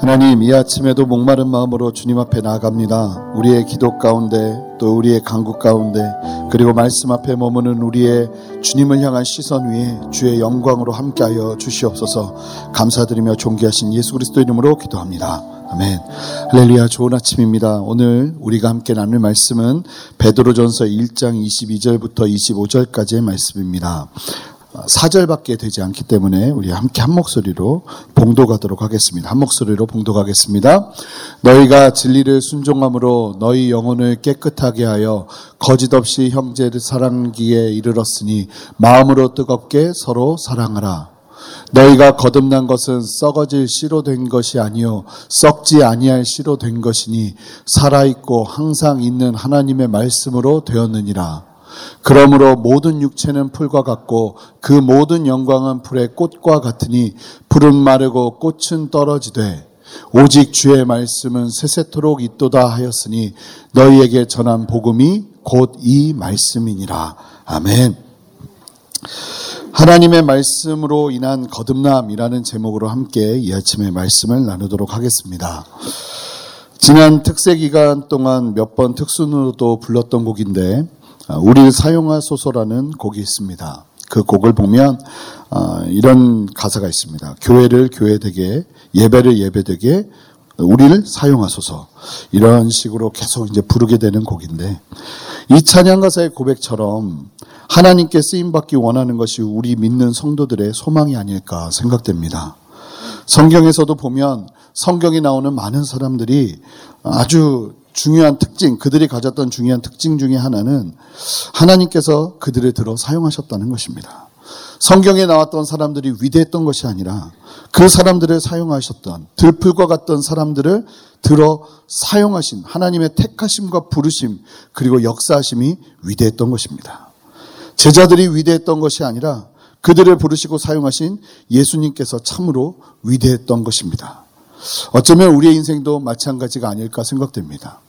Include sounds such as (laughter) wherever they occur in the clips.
하나님, 이 아침에도 목마른 마음으로 주님 앞에 나아갑니다. 우리의 기도 가운데, 또 우리의 간구 가운데, 그리고 말씀 앞에 머무는 우리의 주님을 향한 시선 위에 주의 영광으로 함께하여 주시옵소서 감사드리며 존귀하신 예수 그리스도 이름으로 기도합니다. 아멘. 할렐루야 좋은 아침입니다. 오늘 우리가 함께 나눌 말씀은 베드로전서 1장 22절부터 25절까지의 말씀입니다. 4절밖에 되지 않기 때문에 우리 함께 한 목소리로 봉독하도록 하겠습니다. 한 목소리로 봉독하겠습니다. 너희가 진리를 순종함으로 너희 영혼을 깨끗하게 하여 거짓 없이 형제를 사랑기에 이르렀으니 마음으로 뜨겁게 서로 사랑하라. 너희가 거듭난 것은 썩어질 씨로 된 것이 아니요 썩지 아니할 씨로 된 것이니 살아 있고 항상 있는 하나님의 말씀으로 되었느니라. 그러므로 모든 육체는 풀과 같고 그 모든 영광은 풀의 꽃과 같으니 풀은 마르고 꽃은 떨어지되 오직 주의 말씀은 세세토록 있도다 하였으니 너희에게 전한 복음이 곧 이 말씀이니라. 아멘. 하나님의 말씀으로 인한 거듭남이라는 제목으로 함께 이 아침에 말씀을 나누도록 하겠습니다. 지난 특세 기간 동안 몇 번 특순으로도 불렀던 곡인데 아, 우리를 사용하소서라는 곡이 있습니다. 그 곡을 보면 아, 이런 가사가 있습니다. 교회를 교회되게 예배를 예배되게 우리를 사용하소서 이런 식으로 계속 이제 부르게 되는 곡인데 이 찬양 가사의 고백처럼 하나님께 쓰임 받기 원하는 것이 우리 믿는 성도들의 소망이 아닐까 생각됩니다. 성경에서도 보면 성경에 나오는 많은 사람들이 아주 중요한 특징, 그들이 가졌던 중요한 특징 중에 하나는 하나님께서 그들을 들어 사용하셨다는 것입니다. 성경에 나왔던 사람들이 위대했던 것이 아니라 그 사람들을 사용하셨던 들풀과 같던 사람들을 들어 사용하신 하나님의 택하심과 부르심 그리고 역사하심이 위대했던 것입니다. 제자들이 위대했던 것이 아니라 그들을 부르시고 사용하신 예수님께서 참으로 위대했던 것입니다. 어쩌면 우리의 인생도 마찬가지가 아닐까 생각됩니다.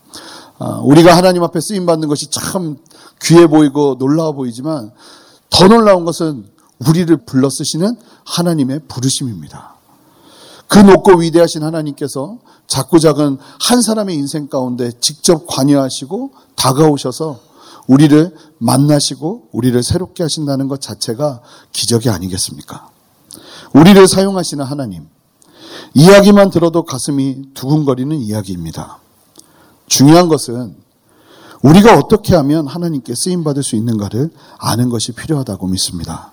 아, 우리가 하나님 앞에 쓰임 받는 것이 참 귀해 보이고 놀라워 보이지만 더 놀라운 것은 우리를 불러 쓰시는 하나님의 부르심입니다. 그 높고 위대하신 하나님께서 작고 작은 한 사람의 인생 가운데 직접 관여하시고 다가오셔서 우리를 만나시고 우리를 새롭게 하신다는 것 자체가 기적이 아니겠습니까? 우리를 사용하시는 하나님. 이야기만 들어도 가슴이 두근거리는 이야기입니다. 중요한 것은 우리가 어떻게 하면 하나님께 쓰임 받을 수 있는가를 아는 것이 필요하다고 믿습니다.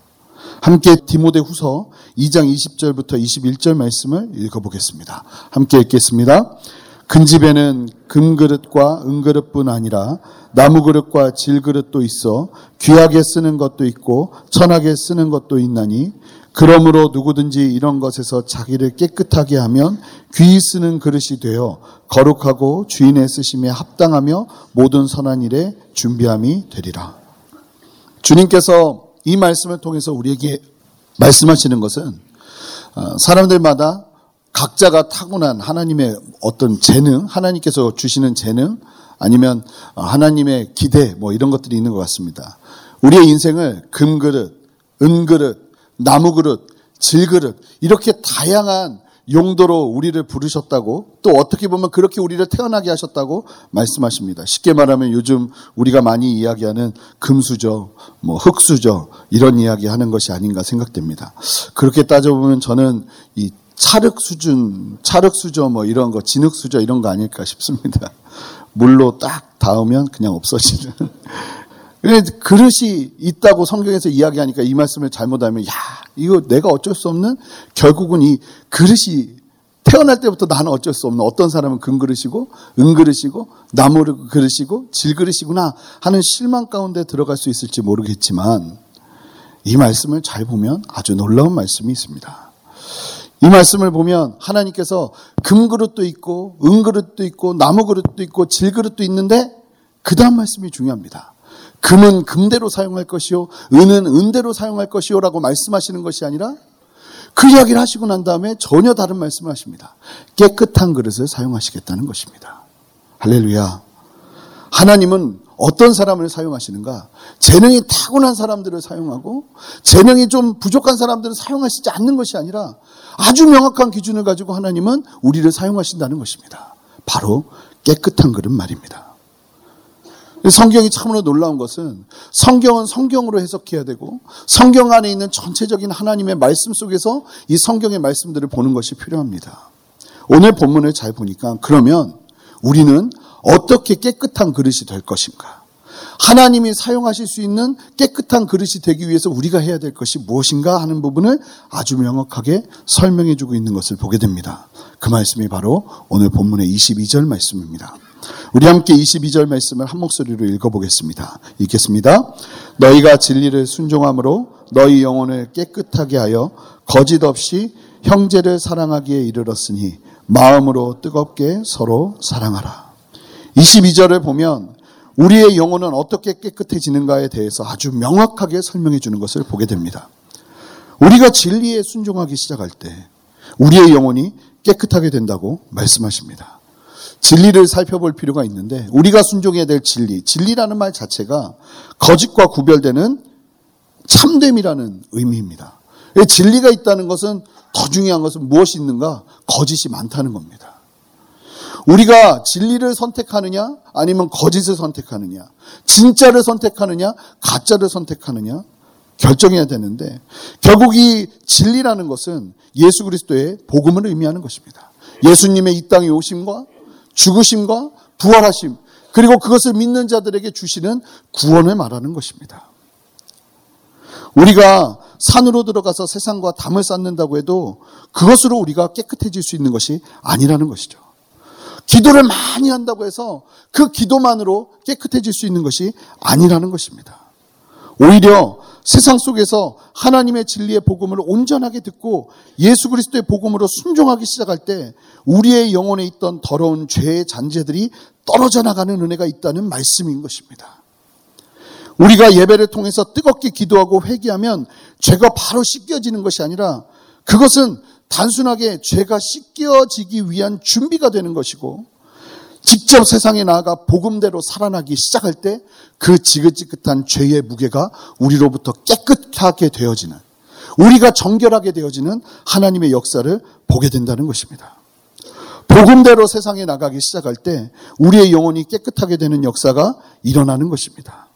함께 디모데 후서 2장 20절부터 21절 말씀을 읽어보겠습니다. 함께 읽겠습니다. 큰 집에는 금그릇과 은그릇뿐 아니라 나무그릇과 질그릇도 있어 귀하게 쓰는 것도 있고 천하게 쓰는 것도 있나니 그러므로 누구든지 이런 것에서 자기를 깨끗하게 하면 귀히 쓰는 그릇이 되어 거룩하고 주인의 쓰심에 합당하며 모든 선한 일에 준비함이 되리라. 주님께서 이 말씀을 통해서 우리에게 말씀하시는 것은 어, 사람들마다 각자가 타고난 하나님의 어떤 재능, 하나님께서 주시는 재능, 아니면 하나님의 기대, 뭐 이런 것들이 있는 것 같습니다. 우리의 인생을 금그릇, 은그릇, 나무 그릇, 질 그릇 이렇게 다양한 용도로 우리를 부르셨다고 또 어떻게 보면 그렇게 우리를 태어나게 하셨다고 말씀하십니다. 쉽게 말하면 요즘 우리가 많이 이야기하는 금수저, 뭐 흙수저 이런 이야기 하는 것이 아닌가 생각됩니다. 그렇게 따져보면 저는 이 차륵 수준, 차륵 수저 뭐 이런 거, 진흙 수저 이런 거 아닐까 싶습니다. 물로 딱 닿으면 그냥 없어지는 그릇이 있다고 성경에서 이야기하니까 이 말씀을 잘못하면 야 이거 내가 어쩔 수 없는 결국은 이 그릇이 태어날 때부터 나는 어쩔 수 없는 어떤 사람은 금그릇이고 은그릇이고 나무 그릇이고 질그릇이구나 하는 실망 가운데 들어갈 수 있을지 모르겠지만 이 말씀을 잘 보면 아주 놀라운 말씀이 있습니다. 이 말씀을 보면 하나님께서 금그릇도 있고 은그릇도 있고 나무 그릇도 있고 질그릇도 있는데 그 다음 말씀이 중요합니다. 금은 금대로 사용할 것이요, 은은 은대로 사용할 것이요 라고 말씀하시는 것이 아니라 그 이야기를 하시고 난 다음에 전혀 다른 말씀을 하십니다. 깨끗한 그릇을 사용하시겠다는 것입니다. 할렐루야. 하나님은 어떤 사람을 사용하시는가? 재능이 타고난 사람들을 사용하고 재능이 좀 부족한 사람들을 사용하시지 않는 것이 아니라 아주 명확한 기준을 가지고 하나님은 우리를 사용하신다는 것입니다. 바로 깨끗한 그릇 말입니다. 성경이 참으로 놀라운 것은 성경은 성경으로 해석해야 되고 성경 안에 있는 전체적인 하나님의 말씀 속에서 이 성경의 말씀들을 보는 것이 필요합니다. 오늘 본문을 잘 보니까 그러면 우리는 어떻게 깨끗한 그릇이 될 것인가? 하나님이 사용하실 수 있는 깨끗한 그릇이 되기 위해서 우리가 해야 될 것이 무엇인가 하는 부분을 아주 명확하게 설명해 주고 있는 것을 보게 됩니다. 그 말씀이 바로 오늘 본문의 22절 말씀입니다. 우리 함께 22절 말씀을 한 목소리로 읽어보겠습니다. 읽겠습니다. 너희가 진리를 순종함으로 너희 영혼을 깨끗하게 하여 거짓 없이 형제를 사랑하기에 이르렀으니 마음으로 뜨겁게 서로 사랑하라. 22절을 보면 우리의 영혼은 어떻게 깨끗해지는가에 대해서 아주 명확하게 설명해 주는 것을 보게 됩니다. 우리가 진리에 순종하기 시작할 때 우리의 영혼이 깨끗하게 된다고 말씀하십니다. 진리를 살펴볼 필요가 있는데 우리가 순종해야 될 진리, 진리라는 말 자체가 거짓과 구별되는 참됨이라는 의미입니다. 진리가 있다는 것은 더 중요한 것은 무엇이 있는가? 거짓이 많다는 겁니다. 우리가 진리를 선택하느냐, 아니면 거짓을 선택하느냐, 진짜를 선택하느냐, 가짜를 선택하느냐, 결정해야 되는데, 결국 이 진리라는 것은 예수 그리스도의 복음을 의미하는 것입니다. 예수님의 이 땅에 오심과 죽으심과 부활하심, 그리고 그것을 믿는 자들에게 주시는 구원을 말하는 것입니다. 우리가 산으로 들어가서 세상과 담을 쌓는다고 해도 그것으로 우리가 깨끗해질 수 있는 것이 아니라는 것이죠. 기도를 많이 한다고 해서 그 기도만으로 깨끗해질 수 있는 것이 아니라는 것입니다. 오히려 세상 속에서 하나님의 진리의 복음을 온전하게 듣고 예수 그리스도의 복음으로 순종하기 시작할 때 우리의 영혼에 있던 더러운 죄의 잔재들이 떨어져 나가는 은혜가 있다는 말씀인 것입니다. 우리가 예배를 통해서 뜨겁게 기도하고 회개하면 죄가 바로 씻겨지는 것이 아니라 그것은 단순하게 죄가 씻겨지기 위한 준비가 되는 것이고 직접 세상에 나아가 복음대로 살아나기 시작할 때 그 지긋지긋한 죄의 무게가 우리로부터 깨끗하게 되어지는 우리가 정결하게 되어지는 하나님의 역사를 보게 된다는 것입니다. 복음대로 세상에 나가기 시작할 때 우리의 영혼이 깨끗하게 되는 역사가 일어나는 것입니다.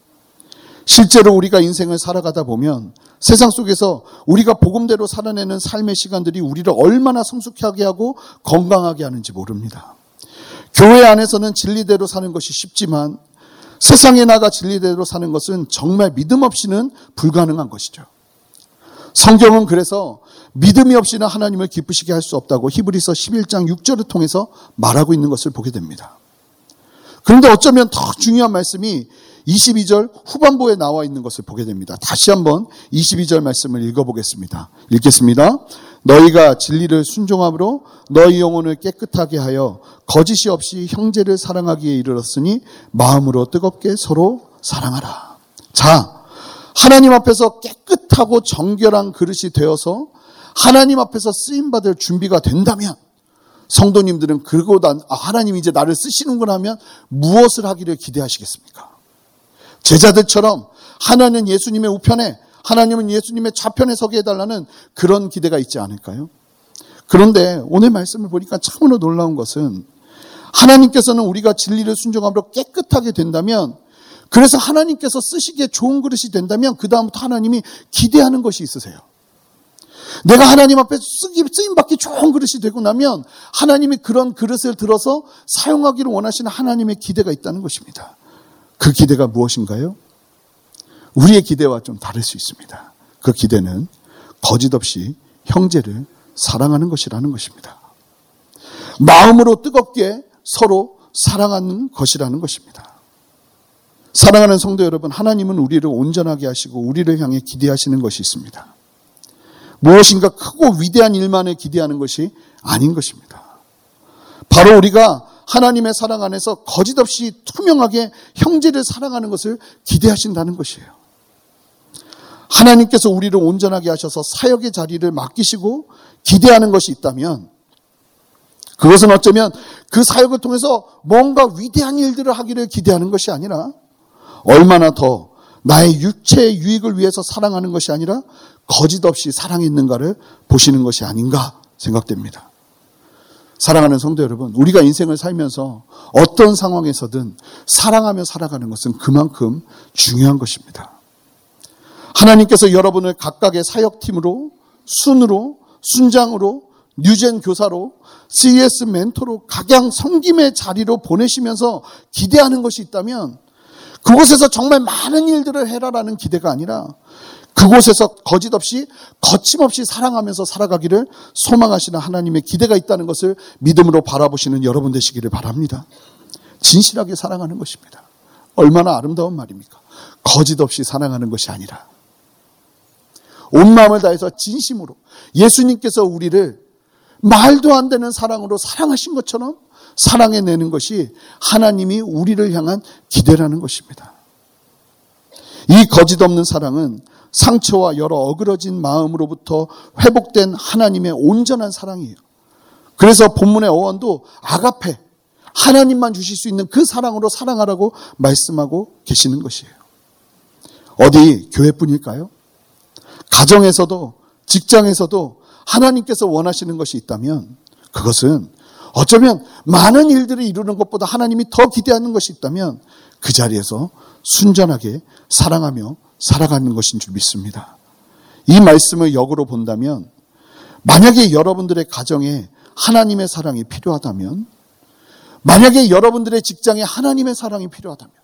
실제로 우리가 인생을 살아가다 보면 세상 속에서 우리가 복음대로 살아내는 삶의 시간들이 우리를 얼마나 성숙하게 하고 건강하게 하는지 모릅니다. 교회 안에서는 진리대로 사는 것이 쉽지만 세상에 나가 진리대로 사는 것은 정말 믿음 없이는 불가능한 것이죠. 성경은 그래서 믿음이 없이는 하나님을 기쁘시게 할 수 없다고 히브리서 11장 6절을 통해서 말하고 있는 것을 보게 됩니다. 그런데 어쩌면 더 중요한 말씀이 22절 후반부에 나와 있는 것을 보게 됩니다. 다시 한번 22절 말씀을 읽어보겠습니다. 읽겠습니다. 너희가 진리를 순종함으로 너희 영혼을 깨끗하게 하여 거짓이 없이 형제를 사랑하기에 이르렀으니 마음으로 뜨겁게 서로 사랑하라. 자, 하나님 앞에서 깨끗하고 정결한 그릇이 되어서 하나님 앞에서 쓰임 받을 준비가 된다면 성도님들은 그러고 난 아, 하나님 이제 나를 쓰시는구나 하면 무엇을 하기를 기대하시겠습니까? 제자들처럼 하나는 예수님의 우편에 하나님은 예수님의 좌편에 서게 해달라는 그런 기대가 있지 않을까요? 그런데 오늘 말씀을 보니까 참으로 놀라운 것은 하나님께서는 우리가 진리를 순종함으로 깨끗하게 된다면 그래서 하나님께서 쓰시기에 좋은 그릇이 된다면 그다음부터 하나님이 기대하는 것이 있으세요. 내가 하나님 앞에 쓰임 받기 좋은 그릇이 되고 나면 하나님이 그런 그릇을 들어서 사용하기를 원하시는 하나님의 기대가 있다는 것입니다. 그 기대가 무엇인가요? 우리의 기대와 좀 다를 수 있습니다. 그 기대는 거짓 없이 형제를 사랑하는 것이라는 것입니다. 마음으로 뜨겁게 서로 사랑하는 것이라는 것입니다. 사랑하는 성도 여러분, 하나님은 우리를 온전하게 하시고 우리를 향해 기대하시는 것이 있습니다. 무엇인가 크고 위대한 일만을 기대하는 것이 아닌 것입니다. 바로 우리가 하나님의 사랑 안에서 거짓 없이 투명하게 형제를 사랑하는 것을 기대하신다는 것이에요. 하나님께서 우리를 온전하게 하셔서 사역의 자리를 맡기시고 기대하는 것이 있다면 그것은 어쩌면 그 사역을 통해서 뭔가 위대한 일들을 하기를 기대하는 것이 아니라 얼마나 더 나의 육체의 유익을 위해서 사랑하는 것이 아니라 거짓 없이 사랑했는가를 보시는 것이 아닌가 생각됩니다. 사랑하는 성도 여러분, 우리가 인생을 살면서 어떤 상황에서든 사랑하며 살아가는 것은 그만큼 중요한 것입니다. 하나님께서 여러분을 각각의 사역팀으로, 순으로, 순장으로, 뉴젠 교사로, CS 멘토로 각양 섬김의 자리로 보내시면서 기대하는 것이 있다면 그곳에서 정말 많은 일들을 해라라는 기대가 아니라 그곳에서 거짓 없이 거침없이 사랑하면서 살아가기를 소망하시는 하나님의 기대가 있다는 것을 믿음으로 바라보시는 여러분 되시기를 바랍니다. 진실하게 사랑하는 것입니다. 얼마나 아름다운 말입니까? 거짓 없이 사랑하는 것이 아니라 온 마음을 다해서 진심으로 예수님께서 우리를 말도 안 되는 사랑으로 사랑하신 것처럼 사랑해내는 것이 하나님이 우리를 향한 기대라는 것입니다. 이 거짓 없는 사랑은 상처와 여러 어그러진 마음으로부터 회복된 하나님의 온전한 사랑이에요. 그래서 본문의 어원도 아가페, 하나님만 주실 수 있는 그 사랑으로 사랑하라고 말씀하고 계시는 것이에요. 어디 교회뿐일까요? 가정에서도 직장에서도 하나님께서 원하시는 것이 있다면 그것은 어쩌면 많은 일들을 이루는 것보다 하나님이 더 기대하는 것이 있다면 그 자리에서 순전하게 사랑하며 살아가는 것인 줄 믿습니다. 이 말씀을 역으로 본다면 만약에 여러분들의 가정에 하나님의 사랑이 필요하다면 만약에 여러분들의 직장에 하나님의 사랑이 필요하다면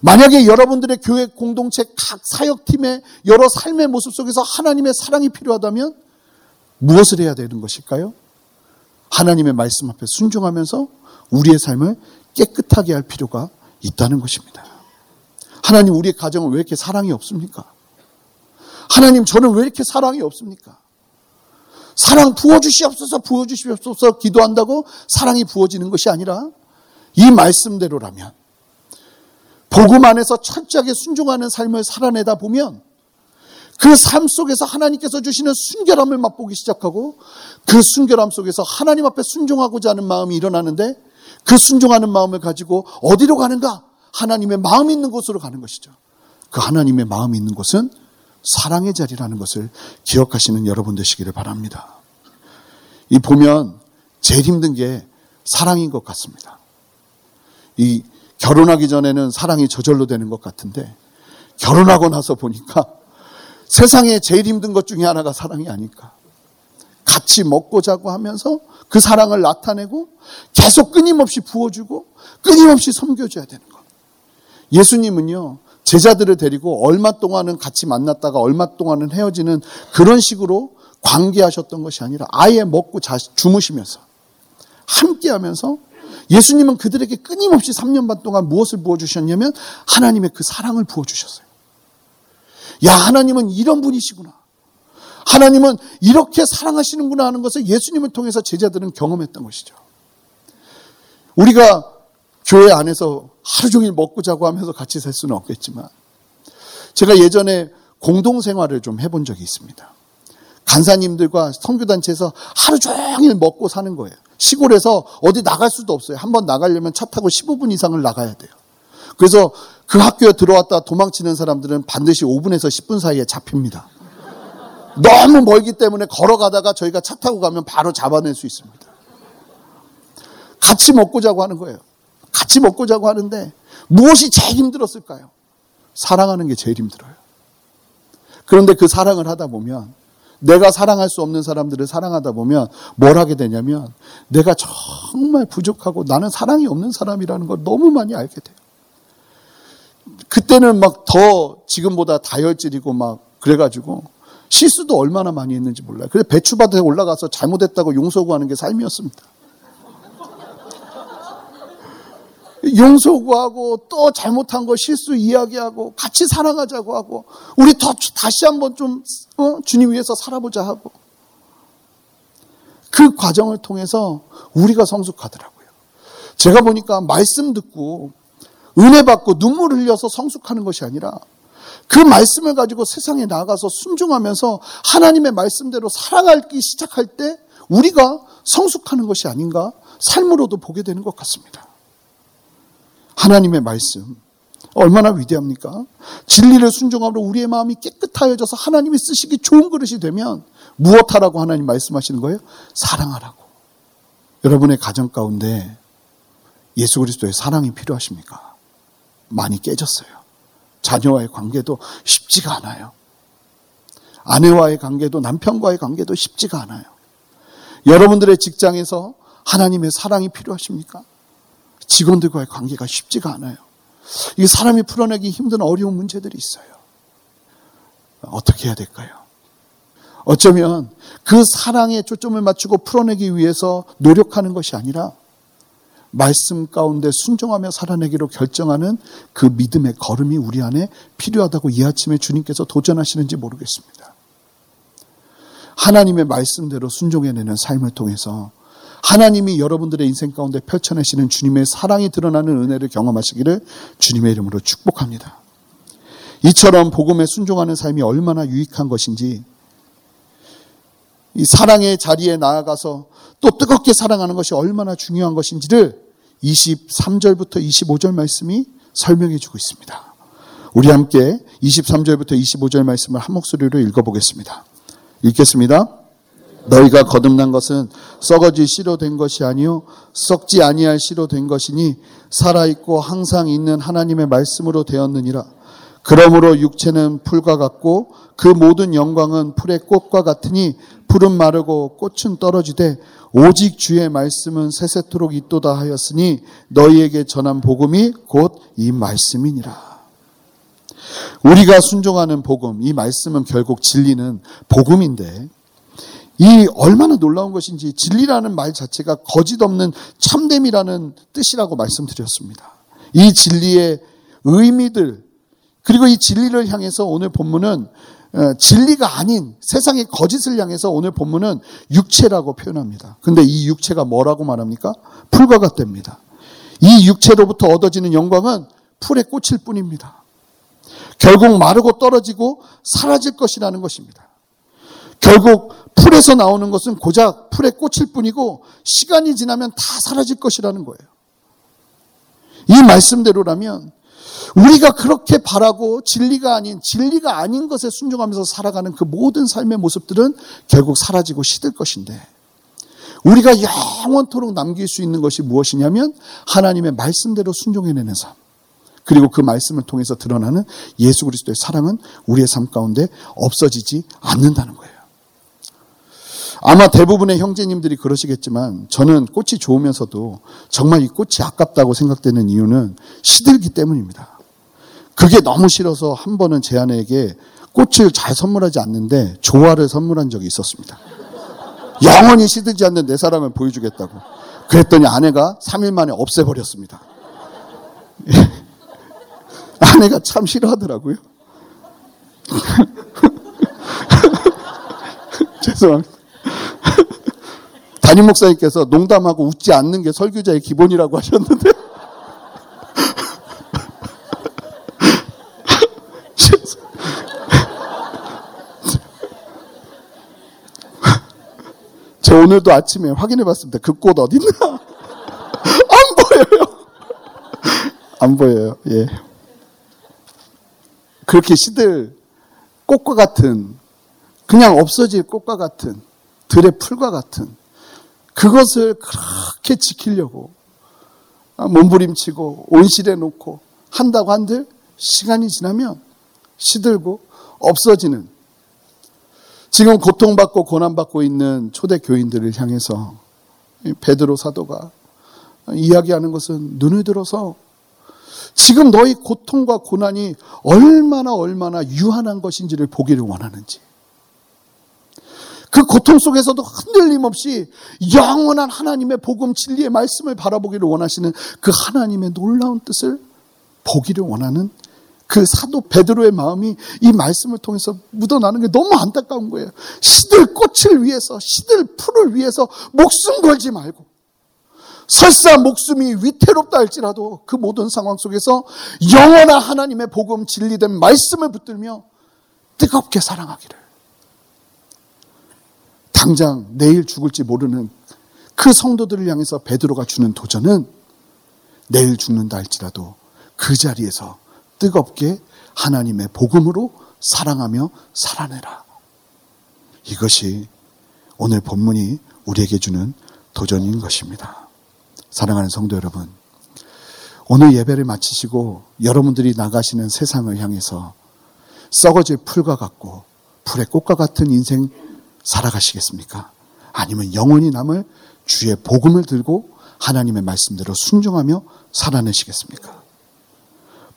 만약에 여러분들의 교회 공동체 각 사역팀의 여러 삶의 모습 속에서 하나님의 사랑이 필요하다면 무엇을 해야 되는 것일까요? 하나님의 말씀 앞에 순종하면서 우리의 삶을 깨끗하게 할 필요가 있다는 것입니다. 하나님 우리의 가정은 왜 이렇게 사랑이 없습니까? 하나님 저는 왜 이렇게 사랑이 없습니까? 사랑 부어주시옵소서 부어주시옵소서 기도한다고 사랑이 부어지는 것이 아니라 이 말씀대로라면 복음 안에서 철저하게 순종하는 삶을 살아내다 보면 그 삶 속에서 하나님께서 주시는 순결함을 맛보기 시작하고 그 순결함 속에서 하나님 앞에 순종하고자 하는 마음이 일어나는데 그 순종하는 마음을 가지고 어디로 가는가? 하나님의 마음이 있는 곳으로 가는 것이죠. 그 하나님의 마음이 있는 곳은 사랑의 자리라는 것을 기억하시는 여러분 되시기를 바랍니다. 이 보면 제일 힘든 게 사랑인 것 같습니다. 이 결혼하기 전에는 사랑이 저절로 되는 것 같은데 결혼하고 나서 보니까 (laughs) 세상에 제일 힘든 것 중에 하나가 사랑이 아닐까. 같이 먹고 자고 하면서 그 사랑을 나타내고 계속 끊임없이 부어주고 끊임없이 섬겨줘야 되는 것. 예수님은요, 제자들을 데리고 얼마 동안은 같이 만났다가 얼마 동안은 헤어지는 그런 식으로 관계하셨던 것이 아니라 아예 먹고 자, 주무시면서 함께 하면서 예수님은 그들에게 끊임없이 3년 반 동안 무엇을 부어주셨냐면 하나님의 그 사랑을 부어주셨어요. 야, 하나님은 이런 분이시구나. 하나님은 이렇게 사랑하시는구나 하는 것을 예수님을 통해서 제자들은 경험했던 것이죠. 우리가 교회 안에서 하루 종일 먹고 자고 하면서 같이 살 수는 없겠지만 제가 예전에 공동생활을 좀 해본 적이 있습니다. 간사님들과 성교단체에서 하루 종일 먹고 사는 거예요. 시골에서 어디 나갈 수도 없어요. 한 번 나가려면 차 타고 15분 이상을 나가야 돼요. 그래서 그 학교에 들어왔다 도망치는 사람들은 반드시 5분에서 10분 사이에 잡힙니다. 너무 멀기 때문에 걸어가다가 저희가 차 타고 가면 바로 잡아낼 수 있습니다. 같이 먹고 자고 하는 거예요. 같이 먹고 자고 하는데 무엇이 제일 힘들었을까요? 사랑하는 게 제일 힘들어요. 그런데 그 사랑을 하다 보면 내가 사랑할 수 없는 사람들을 사랑하다 보면 뭘 하게 되냐면 내가 정말 부족하고 나는 사랑이 없는 사람이라는 걸 너무 많이 알게 돼요. 그때는 막 더 지금보다 다혈질이고 막 그래가지고 실수도 얼마나 많이 했는지 몰라요. 그래서 배추밭에 올라가서 잘못했다고 용서 구하는 게 삶이었습니다. 용서 구하고 또 잘못한 거 실수 이야기하고 같이 사랑하자고 하고 우리 더 다시 한번 좀 어? 주님 위해서 살아보자 하고 그 과정을 통해서 우리가 성숙하더라고요. 제가 보니까 말씀 듣고 은혜 받고 눈물 흘려서 성숙하는 것이 아니라 그 말씀을 가지고 세상에 나가서 순종하면서 하나님의 말씀대로 살아가기 시작할 때 우리가 성숙하는 것이 아닌가 삶으로도 보게 되는 것 같습니다. 하나님의 말씀, 얼마나 위대합니까? 진리를 순종함으로 우리의 마음이 깨끗하여져서 하나님이 쓰시기 좋은 그릇이 되면 무엇하라고 하나님 말씀하시는 거예요? 사랑하라고. 여러분의 가정 가운데 예수 그리스도의 사랑이 필요하십니까? 많이 깨졌어요. 자녀와의 관계도 쉽지가 않아요. 아내와의 관계도 남편과의 관계도 쉽지가 않아요. 여러분들의 직장에서 하나님의 사랑이 필요하십니까? 직원들과의 관계가 쉽지가 않아요. 이 사람이 풀어내기 힘든 어려운 문제들이 있어요. 어떻게 해야 될까요? 어쩌면 그 사랑에 초점을 맞추고 풀어내기 위해서 노력하는 것이 아니라 말씀 가운데 순종하며 살아내기로 결정하는 그 믿음의 걸음이 우리 안에 필요하다고 이 아침에 주님께서 도전하시는지 모르겠습니다. 하나님의 말씀대로 순종해내는 삶을 통해서 하나님이 여러분들의 인생 가운데 펼쳐내시는 주님의 사랑이 드러나는 은혜를 경험하시기를 주님의 이름으로 축복합니다. 이처럼 복음에 순종하는 삶이 얼마나 유익한 것인지 이 사랑의 자리에 나아가서 또 뜨겁게 사랑하는 것이 얼마나 중요한 것인지를 23절부터 25절 말씀이 설명해 주고 있습니다. 우리 함께 23절부터 25절 말씀을 한 목소리로 읽어보겠습니다. 읽겠습니다. 너희가 거듭난 것은 썩어질 씨로 된 것이 아니요 썩지 아니할 씨로 된 것이니 살아 있고 항상 있는 하나님의 말씀으로 되었느니라. 그러므로 육체는 풀과 같고 그 모든 영광은 풀의 꽃과 같으니 풀은 마르고 꽃은 떨어지되 오직 주의 말씀은 세세토록 있도다 하였으니 너희에게 전한 복음이 곧 이 말씀이니라. 우리가 순종하는 복음, 이 말씀은 결국 진리는 복음인데 이 얼마나 놀라운 것인지 진리라는 말 자체가 거짓 없는 참됨이라는 뜻이라고 말씀드렸습니다. 이 진리의 의미들 그리고 이 진리를 향해서 오늘 본문은 어, 진리가 아닌 세상의 거짓을 향해서 오늘 본문은 육체라고 표현합니다. 근데 이 육체가 뭐라고 말합니까? 풀과 같답니다. 이 육체로부터 얻어지는 영광은 풀의 꽃일 뿐입니다. 결국 마르고 떨어지고 사라질 것이라는 것입니다. 결국 풀에서 나오는 것은 고작 풀의 꽃일 뿐이고 시간이 지나면 다 사라질 것이라는 거예요. 이 말씀대로라면 우리가 그렇게 바라고 진리가 아닌 진리가 아닌 것에 순종하면서 살아가는 그 모든 삶의 모습들은 결국 사라지고 시들 것인데 우리가 영원토록 남길 수 있는 것이 무엇이냐면 하나님의 말씀대로 순종해내는 삶. 그리고 그 말씀을 통해서 드러나는 예수 그리스도의 사랑은 우리의 삶 가운데 없어지지 않는다는 거예요. 아마 대부분의 형제님들이 그러시겠지만 저는 꽃이 좋으면서도 정말 이 꽃이 아깝다고 생각되는 이유는 시들기 때문입니다. 그게 너무 싫어서 한 번은 제 아내에게 꽃을 잘 선물하지 않는데 조화를 선물한 적이 있었습니다. 영원히 시들지 않는 내 사랑을 보여주겠다고. 그랬더니 아내가 3일 만에 없애버렸습니다. (laughs) 아내가 참 싫어하더라고요. (laughs) 죄송합니다. (laughs) 담임 목사님께서 농담하고 웃지 않는 게 설교자의 기본이라고 하셨는데 (laughs) 저 오늘도 아침에 확인해 봤습니다. 그 꽃 어딨나? 안 보여요. 안 보여요. 예. 그렇게 시들 꽃과 같은 그냥 없어질 꽃과 같은 들의 풀과 같은 그것을 그렇게 지키려고 몸부림치고 온실에 놓고 한다고 한들 시간이 지나면 시들고 없어지는 지금 고통받고 고난받고 있는 초대 교인들을 향해서 베드로 사도가 이야기하는 것은 눈을 들어서 지금 너희 고통과 고난이 얼마나 얼마나 유한한 것인지를 보기를 원하는지 그 고통 속에서도 흔들림 없이 영원한 하나님의 복음 진리의 말씀을 바라보기를 원하시는 그 하나님의 놀라운 뜻을 보기를 원하는 그 사도 베드로의 마음이 이 말씀을 통해서 묻어나는 게 너무 안타까운 거예요. 시들 꽃을 위해서, 시들 풀을 위해서 목숨 걸지 말고, 설사 목숨이 위태롭다 할지라도 그 모든 상황 속에서 영원한 하나님의 복음 진리된 말씀을 붙들며 뜨겁게 사랑하기를. 당장 내일 죽을지 모르는 그 성도들을 향해서 베드로가 주는 도전은 내일 죽는다 할지라도 그 자리에서 뜨겁게 하나님의 복음으로 사랑하며 살아내라. 이것이 오늘 본문이 우리에게 주는 도전인 것입니다. 사랑하는 성도 여러분, 오늘 예배를 마치시고 여러분들이 나가시는 세상을 향해서 썩어질 풀과 같고 풀의 꽃과 같은 인생 살아가시겠습니까? 아니면 영원히 남을 주의 복음을 들고 하나님의 말씀대로 순종하며 살아내시겠습니까?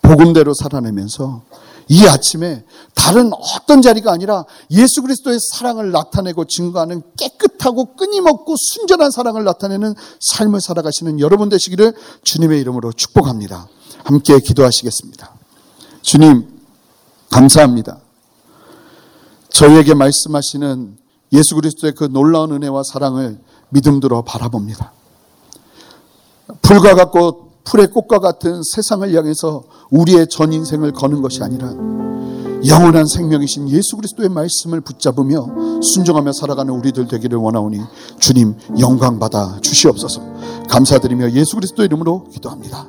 복음대로 살아내면서 이 아침에 다른 어떤 자리가 아니라 예수 그리스도의 사랑을 나타내고 증거하는 깨끗하고 끊임없고 순전한 사랑을 나타내는 삶을 살아가시는 여러분 되시기를 주님의 이름으로 축복합니다. 함께 기도하시겠습니다. 주님, 감사합니다. 저희에게 말씀하시는 예수 그리스도의 그 놀라운 은혜와 사랑을 믿음들어 바라봅니다. 불과 같고 풀의 꽃과 같은 세상을 향해서 우리의 전 인생을 거는 것이 아니라 영원한 생명이신 예수 그리스도의 말씀을 붙잡으며 순종하며 살아가는 우리들 되기를 원하오니 주님 영광 받아 주시옵소서. 감사드리며 예수 그리스도 이름으로 기도합니다.